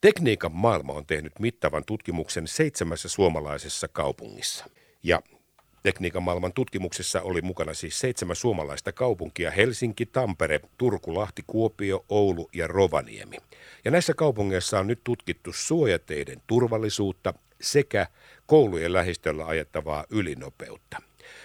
Tekniikan maailma on tehnyt mittavan tutkimuksen seitsemässä suomalaisessa kaupungissa. Ja Tekniikan maailman tutkimuksessa oli mukana siis seitsemän suomalaista kaupunkia, Helsinki, Tampere, Turku, Lahti, Kuopio, Oulu ja Rovaniemi. Ja näissä kaupungeissa on nyt tutkittu suojateiden turvallisuutta sekä koulujen lähistöllä ajettavaa ylinopeutta.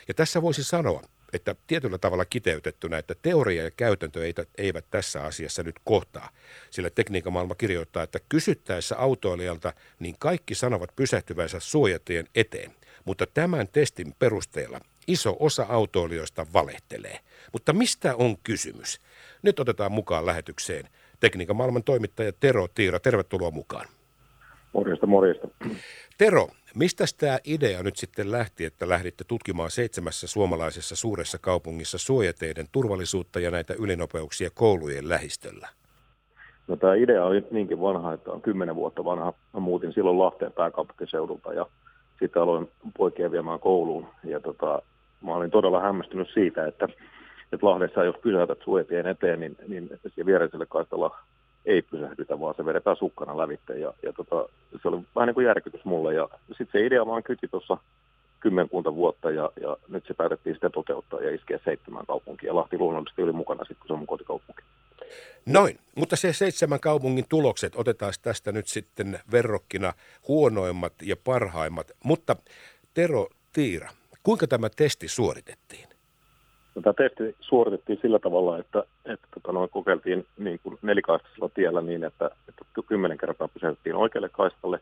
Ja tässä voisi sanoa, että tietyllä tavalla kiteytettynä, että teoria ja käytäntö eivät tässä asiassa nyt kohtaa. Sillä tekniikan maailma kirjoittaa, että kysyttäessä autoilijalta, niin kaikki sanovat pysähtyvänsä suojatien eteen. Mutta tämän testin perusteella iso osa autoilijoista valehtelee. Mutta mistä on kysymys? Nyt otetaan mukaan lähetykseen tekniikan maailman toimittaja Tero Tiira. Tervetuloa mukaan. Morjesta, morjesta. Tero, mistä tämä idea nyt sitten lähti, että lähditte tutkimaan seitsemässä suomalaisessa suuressa kaupungissa suojateiden turvallisuutta ja näitä ylinopeuksia koulujen lähistöllä? No tämä idea oli niinkin vanha, että on kymmenen vuotta vanha. Mä muutin silloin Lahteen pääkaupunkiseudulta ja sitten aloin poikia viemään kouluun. Ja tota, mä olin todella hämmästynyt siitä, että, että Lahdessa jos pysäytät suojatien eteen, niin, niin siellä viereiselle kaistalla ei pysähdytä, vaan se vedetään sukkana lävitte. Ja, ja tota, se oli vähän niin kuin järkytys mulle. Ja sitten se idea vaan kyti tuossa kymmenkunta vuotta ja, ja nyt se päätettiin sitten toteuttaa ja iskeä seitsemän kaupunkia. Ja Lahti luonnollisesti oli mukana sitten, kun se on mun kotikaupunki. Noin, mutta se seitsemän kaupungin tulokset, otetaan tästä nyt sitten verrokkina huonoimmat ja parhaimmat. Mutta Tero Tiira, kuinka tämä testi suoritettiin? No, tämä testi suoritettiin sillä tavalla, että, että tota, noin kokeiltiin niin kuin nelikaistaisella tiellä niin, että, että kymmenen kertaa pysäytettiin oikealle kaistalle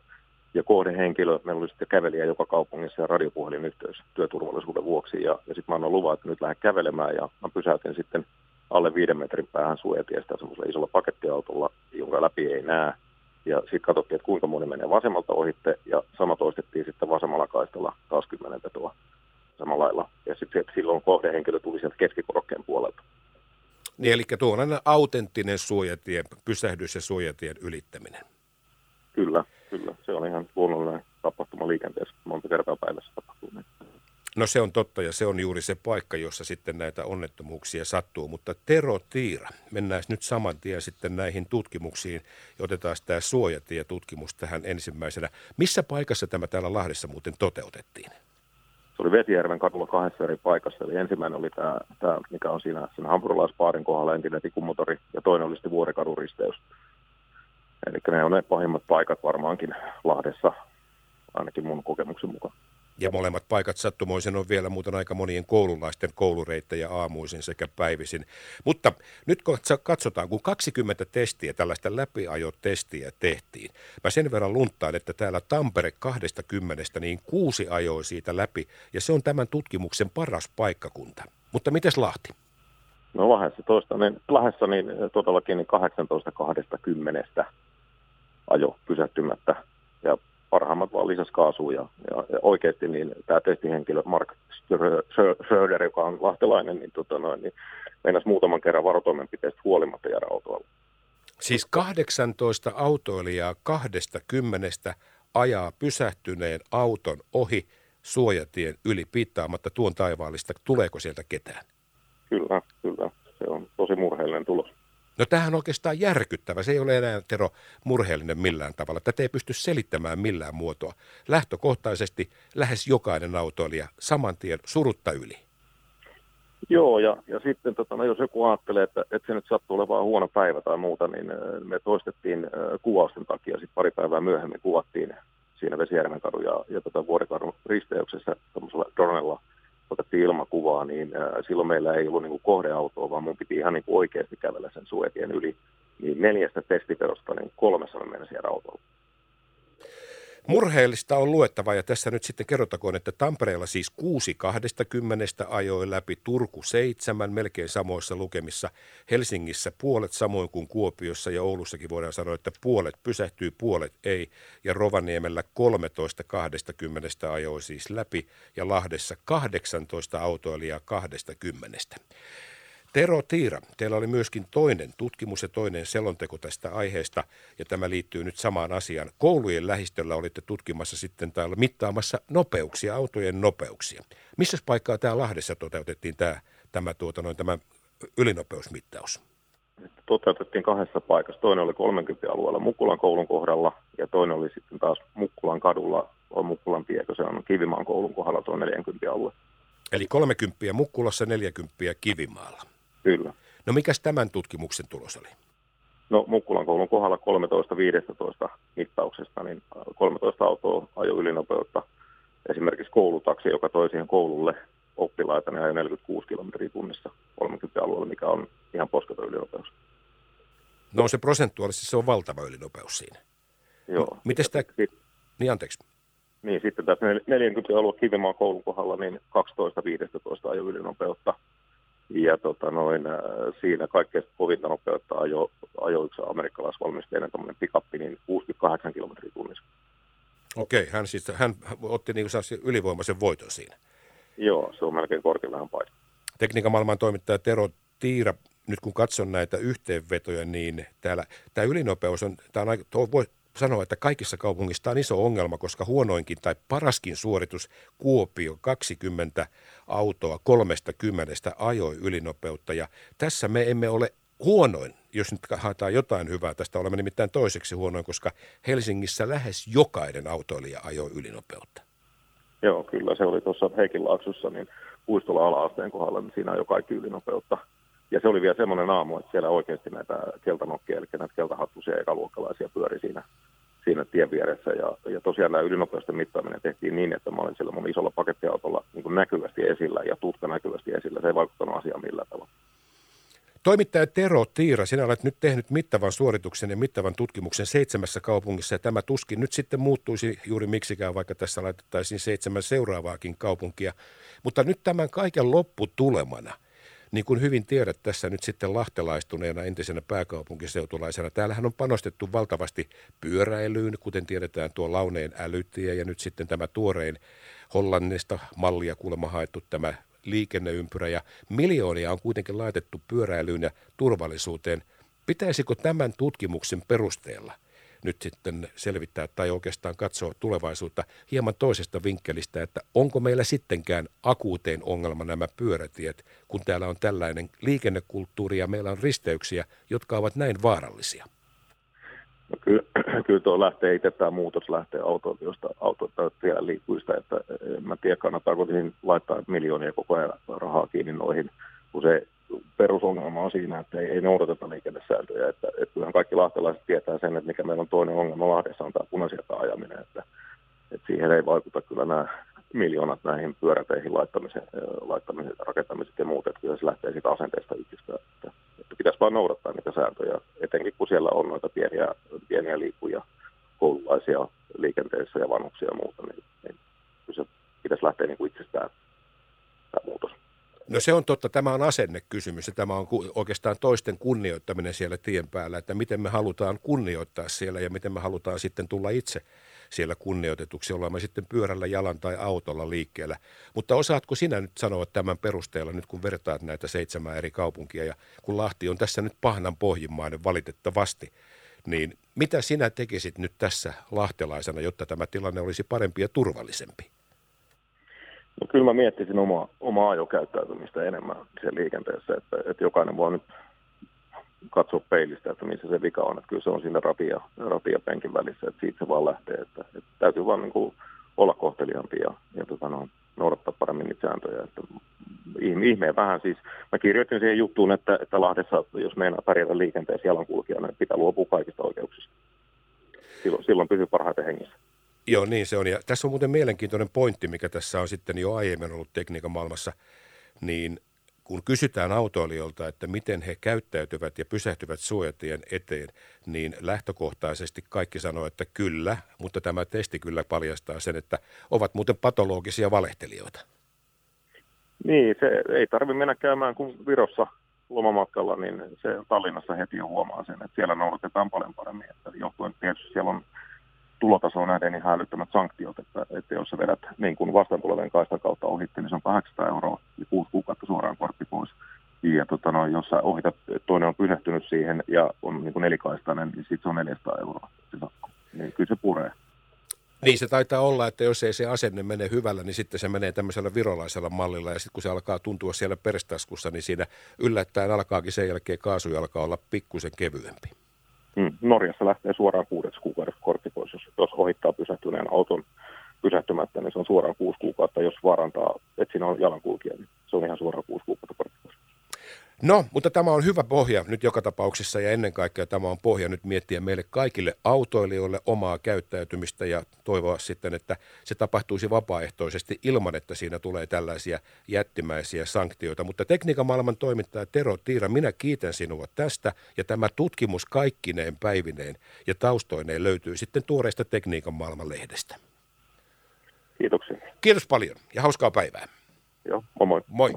ja kohdehenkilö, meillä oli sitten kävelijä joka kaupungissa ja radiopuhelinyhteys työturvallisuuden vuoksi. Ja, ja sitten mä annoin luvan, että nyt lähden kävelemään ja mä pysäytin sitten alle viiden metrin päähän suojatiestä semmoisella isolla pakettiautolla, jonka läpi ei näe. Ja sitten katsottiin, että kuinka moni menee vasemmalta ohitte ja sama toistettiin sitten vasemmalla kaistalla taas kymmenen vetoa samalla lailla. Ja sitten silloin kohdehenkilö tuli sieltä keskikorokkeen puolelta. Niin, eli tuollainen autenttinen suojatien, pysähdys ja suojatien ylittäminen. Kyllä, kyllä. Se on ihan luonnollinen tapahtuma liikenteessä. Monta kertaa päivässä tapahtuu. No se on totta ja se on juuri se paikka, jossa sitten näitä onnettomuuksia sattuu. Mutta Tero Tiira, mennään nyt saman tien sitten näihin tutkimuksiin ja otetaan tämä suojatie-tutkimus tähän ensimmäisenä. Missä paikassa tämä täällä Lahdessa muuten toteutettiin? Vesijärven kadulla kahdessa eri paikassa. Eli ensimmäinen oli tämä, tämä mikä on siinä sen hampurilaispaarin kohdalla entinen tikumotori, ja toinen oli sitten Vuorekadun risteys. Eli ne on ne pahimmat paikat varmaankin Lahdessa, ainakin mun kokemuksen mukaan. Ja molemmat paikat sattumoisen on vielä muuten aika monien koululaisten koulureittejä aamuisin sekä päivisin. Mutta nyt katsotaan, kun 20 testiä, tällaista läpiajotestiä tehtiin, mä sen verran luntaan, että täällä Tampere 20, niin kuusi ajoi siitä läpi, ja se on tämän tutkimuksen paras paikkakunta. Mutta miten Lahti? No Lahdessa, toista, niin, Lahdessa niin todellakin niin 18 20 ajo pysähtymättä. Ja parhaimmat vaan lisäsi kaasua. Ja, ja, ja oikeasti niin tämä testihenkilö Mark Schröder, joka on lahtelainen, niin, tota noin, niin meinasi muutaman kerran varotoimenpiteestä huolimatta jäädä autolla. Siis 18 autoilijaa 20 ajaa pysähtyneen auton ohi suojatien yli piittaamatta tuon taivaallista. Tuleeko sieltä ketään? Kyllä, kyllä. Se on tosi murheellinen tulos. No tämähän on oikeastaan järkyttävä. Se ei ole enää Tero murheellinen millään tavalla. Tätä ei pysty selittämään millään muotoa. Lähtökohtaisesti lähes jokainen autoilija saman tien surutta yli. Joo, ja, ja sitten tota, no, jos joku ajattelee, että, että se nyt sattuu olemaan huono päivä tai muuta, niin äh, me toistettiin äh, kuvausten takia. Sitten pari päivää myöhemmin kuvattiin siinä Vesijärven kadun ja, ja tota Vuorikadun risteyksessä dronella – otettiin ilmakuvaa, niin silloin meillä ei ollut niin kuin kohdeautoa, vaan mun piti ihan niin kuin oikeasti kävellä sen suojatien yli. Niin neljästä testiperosta niin kolmessa me mennä siellä autolla. Murheellista on luettava ja tässä nyt sitten kerrotakoon, että Tampereella siis 6 20 ajoi läpi, Turku 7 melkein samoissa lukemissa, Helsingissä puolet samoin kuin Kuopiossa ja Oulussakin voidaan sanoa, että puolet pysähtyy, puolet ei ja Rovaniemellä 13 20 ajoi siis läpi ja Lahdessa 18 autoilijaa 20. Tero Tiira, teillä oli myöskin toinen tutkimus ja toinen selonteko tästä aiheesta, ja tämä liittyy nyt samaan asiaan. Koulujen lähistöllä olitte tutkimassa sitten täällä mittaamassa nopeuksia, autojen nopeuksia. Missä paikkaa tämä Lahdessa toteutettiin tämä, tämä, tuota, noin, tämä ylinopeusmittaus? toteutettiin kahdessa paikassa. Toinen oli 30 alueella Mukkulan koulun kohdalla ja toinen oli sitten taas Mukkulan kadulla, on Mukkulan tie, se on Kivimaan koulun kohdalla tuo 40 alue. Eli 30 Mukkulassa, 40 Kivimaalla. Kyllä. No mikäs tämän tutkimuksen tulos oli? No Mukkulan koulun kohdalla 13-15 mittauksesta, niin 13 autoa ajoi ylinopeutta. Esimerkiksi koulutaksi, joka toi siihen koululle oppilaita, niin ajoi 46 kilometriä tunnissa 30 alueella, mikä on ihan posketon ylinopeus. No se prosentuaalisesti se on valtava ylinopeus siinä. Joo. Miten sitä... Niin anteeksi. Niin sitten tässä 40 alue Kivimaan koulun kohdalla niin 12-15 ajoi ylinopeutta. Ja tota noin, äh, siinä kaikkein kovinta nopeutta ajo, ajo yksi amerikkalaisvalmisteinen pikappi, niin 68 kilometriä tunnissa. Okei, hän, siis, hän otti niin kuin ylivoimaisen voiton siinä. Joo, se on melkein korkeallaan paikka. Tekniikan maailman toimittaja Tero Tiira, nyt kun katson näitä yhteenvetoja, niin täällä tämä ylinopeus on, tämä on aika, voi sanoa, että kaikissa kaupungissa on iso ongelma, koska huonoinkin tai paraskin suoritus Kuopio 20 autoa 30 ajoi ylinopeutta ja tässä me emme ole huonoin, jos nyt haetaan jotain hyvää tästä, olemme nimittäin toiseksi huonoin, koska Helsingissä lähes jokainen autoilija ajoi ylinopeutta. Joo, kyllä se oli tuossa Heikinlaaksossa, niin puistolla ala-asteen kohdalla, niin siinä jo kaikki ylinopeutta. Ja se oli vielä semmoinen aamu, että siellä oikeasti näitä keltanokkia, eli näitä keltahattuisia ekaluokkalaisia pyöri siinä, siinä tien vieressä. Ja, ja tosiaan nämä ylinopeuden mittaaminen tehtiin niin, että mä olin siellä mun isolla pakettiautolla niin näkyvästi esillä ja tutka näkyvästi esillä. Se ei vaikuttanut asiaan millään tavalla. Toimittaja Tero Tiira, sinä olet nyt tehnyt mittavan suorituksen ja mittavan tutkimuksen seitsemässä kaupungissa ja tämä tuskin nyt sitten muuttuisi juuri miksikään, vaikka tässä laitettaisiin seitsemän seuraavaakin kaupunkia. Mutta nyt tämän kaiken lopputulemana, niin kuin hyvin tiedät tässä nyt sitten lahtelaistuneena entisenä pääkaupunkiseutulaisena, täällähän on panostettu valtavasti pyöräilyyn, kuten tiedetään tuo Launeen älytie ja nyt sitten tämä tuorein Hollannista mallia kuulemma haettu tämä liikenneympyrä ja miljoonia on kuitenkin laitettu pyöräilyyn ja turvallisuuteen. Pitäisikö tämän tutkimuksen perusteella nyt sitten selvittää tai oikeastaan katsoa tulevaisuutta hieman toisesta vinkkelistä, että onko meillä sittenkään akuuteen ongelma nämä pyörätiet, kun täällä on tällainen liikennekulttuuri ja meillä on risteyksiä, jotka ovat näin vaarallisia? No kyllä, kyllä tuo lähtee itse tämä muutos lähtee autoilijoista, autoilijoista liikkuista, että en mä tiedä kannattaako siihen laittaa miljoonia koko ajan rahaa kiinni noihin, kun se perusongelma on siinä, että ei, ei noudateta liikennesääntöjä, että, että kyllähän kaikki lahtelaiset tietää sen, että mikä meillä on toinen ongelma Lahdessa on tämä punaisia ajaminen, että, että siihen ei vaikuta kyllä nämä miljoonat näihin pyöräteihin laittamiseen, laittamiseen rakentamiset ja muut, että kyllä se lähtee siitä asenteesta yksinään, että, että pitäisi vain noudattaa niitä sääntöjä, etenkin kun siellä on noita pieniä, pieniä liikkuja, koululaisia liikenteessä ja vanhuksia ja muuta, niin, niin kyllä se pitäisi lähteä niin kuin itsestään tämä muutos. No se on totta, tämä on asennekysymys ja tämä on oikeastaan toisten kunnioittaminen siellä tien päällä, että miten me halutaan kunnioittaa siellä ja miten me halutaan sitten tulla itse siellä kunnioitetuksi, ollaan me sitten pyörällä, jalan tai autolla liikkeellä. Mutta osaatko sinä nyt sanoa tämän perusteella, nyt kun vertaat näitä seitsemää eri kaupunkia ja kun Lahti on tässä nyt pahnan pohjimmainen valitettavasti, niin mitä sinä tekisit nyt tässä lahtelaisena, jotta tämä tilanne olisi parempi ja turvallisempi? No kyllä mä miettisin omaa, omaa ajokäyttäytymistä enemmän siellä liikenteessä, että, että jokainen voi nyt katsoa peilistä, että missä se vika on. Että kyllä se on siinä ratia, ratia penkin välissä, että siitä se vaan lähtee. Että, että täytyy vaan niin kuin olla kohteliaampi ja, ja tota no, noudattaa paremmin niitä sääntöjä. Että ihmeen vähän siis. Mä kirjoitin siihen juttuun, että, että Lahdessa, jos meinaa pärjätä liikenteessä jalankulkijana, niin pitää luopua kaikista oikeuksista. Silloin, silloin pysyy parhaiten hengissä. Joo, niin se on. Ja tässä on muuten mielenkiintoinen pointti, mikä tässä on sitten jo aiemmin ollut tekniikan maailmassa, niin kun kysytään autoilijoilta, että miten he käyttäytyvät ja pysähtyvät suojatien eteen, niin lähtökohtaisesti kaikki sanoo, että kyllä, mutta tämä testi kyllä paljastaa sen, että ovat muuten patologisia valehtelijoita. Niin, se ei tarvitse mennä käymään kuin Virossa lomamatkalla, niin se Tallinnassa heti jo huomaa sen, että siellä noudatetaan paljon paremmin. Että johtuen tietysti siellä on tulotasoon nähden niin hälyttömät sanktiot, että, että jos sä vedät niin kuin vastaan tulevien kaistan kautta ohitte, niin se on 800 euroa ja kuusi kuukautta suoraan kortti pois. Ja tota, no, jos sä ohitat, toinen on pysähtynyt siihen ja on niin kuin nelikaistainen, niin sitten se on 400 euroa se sakko. Niin kyllä se puree. Niin se taitaa olla, että jos ei se asenne mene hyvällä, niin sitten se menee tämmöisellä virolaisella mallilla ja sitten kun se alkaa tuntua siellä perstaskussa, niin siinä yllättäen alkaakin sen jälkeen kaasuja alkaa olla pikkusen kevyempi. Norjassa lähtee suoraan kuudeksi kuukaudessa kortti pois, jos, jos ohittaa pysähtyneen auton pysähtymättä, niin se on suoraan kuusi kuukautta. Jos vaarantaa, että siinä on jalankulkija, niin se on ihan suoraan kuusi kuukautta kortti pois. No, mutta tämä on hyvä pohja nyt joka tapauksessa ja ennen kaikkea tämä on pohja nyt miettiä meille kaikille autoilijoille omaa käyttäytymistä ja toivoa sitten, että se tapahtuisi vapaaehtoisesti ilman, että siinä tulee tällaisia jättimäisiä sanktioita. Mutta tekniikan maailman toimittaja Tero Tiira, minä kiitän sinua tästä ja tämä tutkimus kaikkineen päivineen ja taustoineen löytyy sitten tuoreista tekniikan maailman lehdestä. Kiitoksia. Kiitos paljon ja hauskaa päivää. Joo, moi moi. Moi.